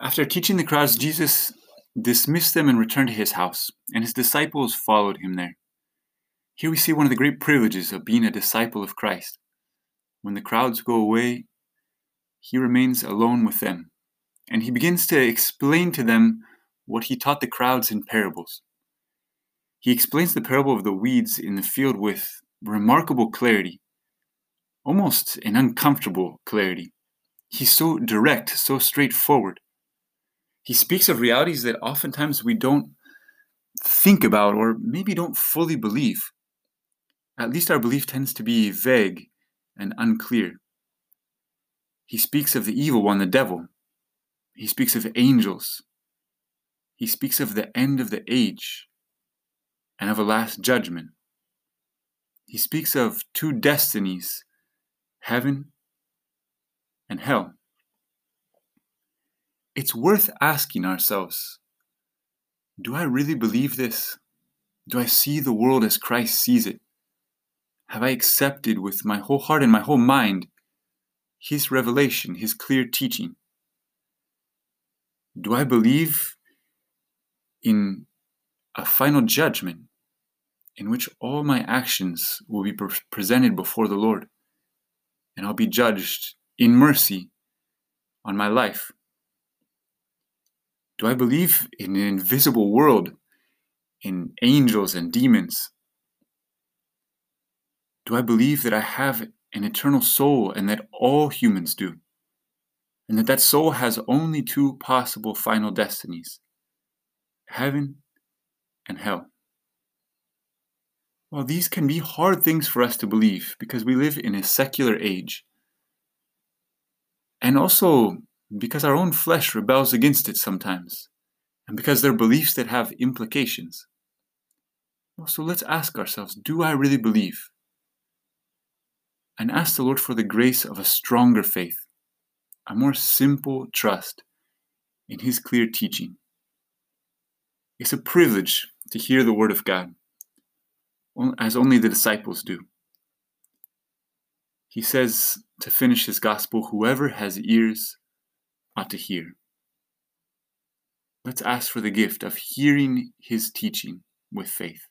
After teaching the crowds, Jesus dismissed them and returned to his house, and his disciples followed him there. Here we see one of the great privileges of being a disciple of Christ. When the crowds go away, he remains alone with them, and he begins to explain to them what he taught the crowds in parables. He explains the parable of the weeds in the field with remarkable clarity, almost an uncomfortable clarity. He's so direct, so straightforward. He speaks of realities that oftentimes we don't think about or maybe don't fully believe. At least our belief tends to be vague and unclear. He speaks of the evil one, the devil. He speaks of angels. He speaks of the end of the age and of a last judgment. He speaks of two destinies heaven and hell it's worth asking ourselves do I really believe this? Do I see the world as Christ sees it? Have I accepted with my whole heart and my whole mind His revelation, His clear teaching? Do I believe in a final judgment in which all my actions will be pre- presented before the Lord and I'll be judged in mercy on my life? Do I believe in an invisible world, in angels and demons? Do I believe that I have an eternal soul and that all humans do? And that that soul has only two possible final destinies heaven and hell. Well, these can be hard things for us to believe because we live in a secular age. And also because our own flesh rebels against it sometimes, and because they're beliefs that have implications. So let's ask ourselves do I really believe? And ask the Lord for the grace of a stronger faith, a more simple trust in His clear teaching. It's a privilege to hear the Word of God, as only the disciples do. He says to finish his gospel, Whoever has ears, ought to hear. Let's ask for the gift of hearing his teaching with faith.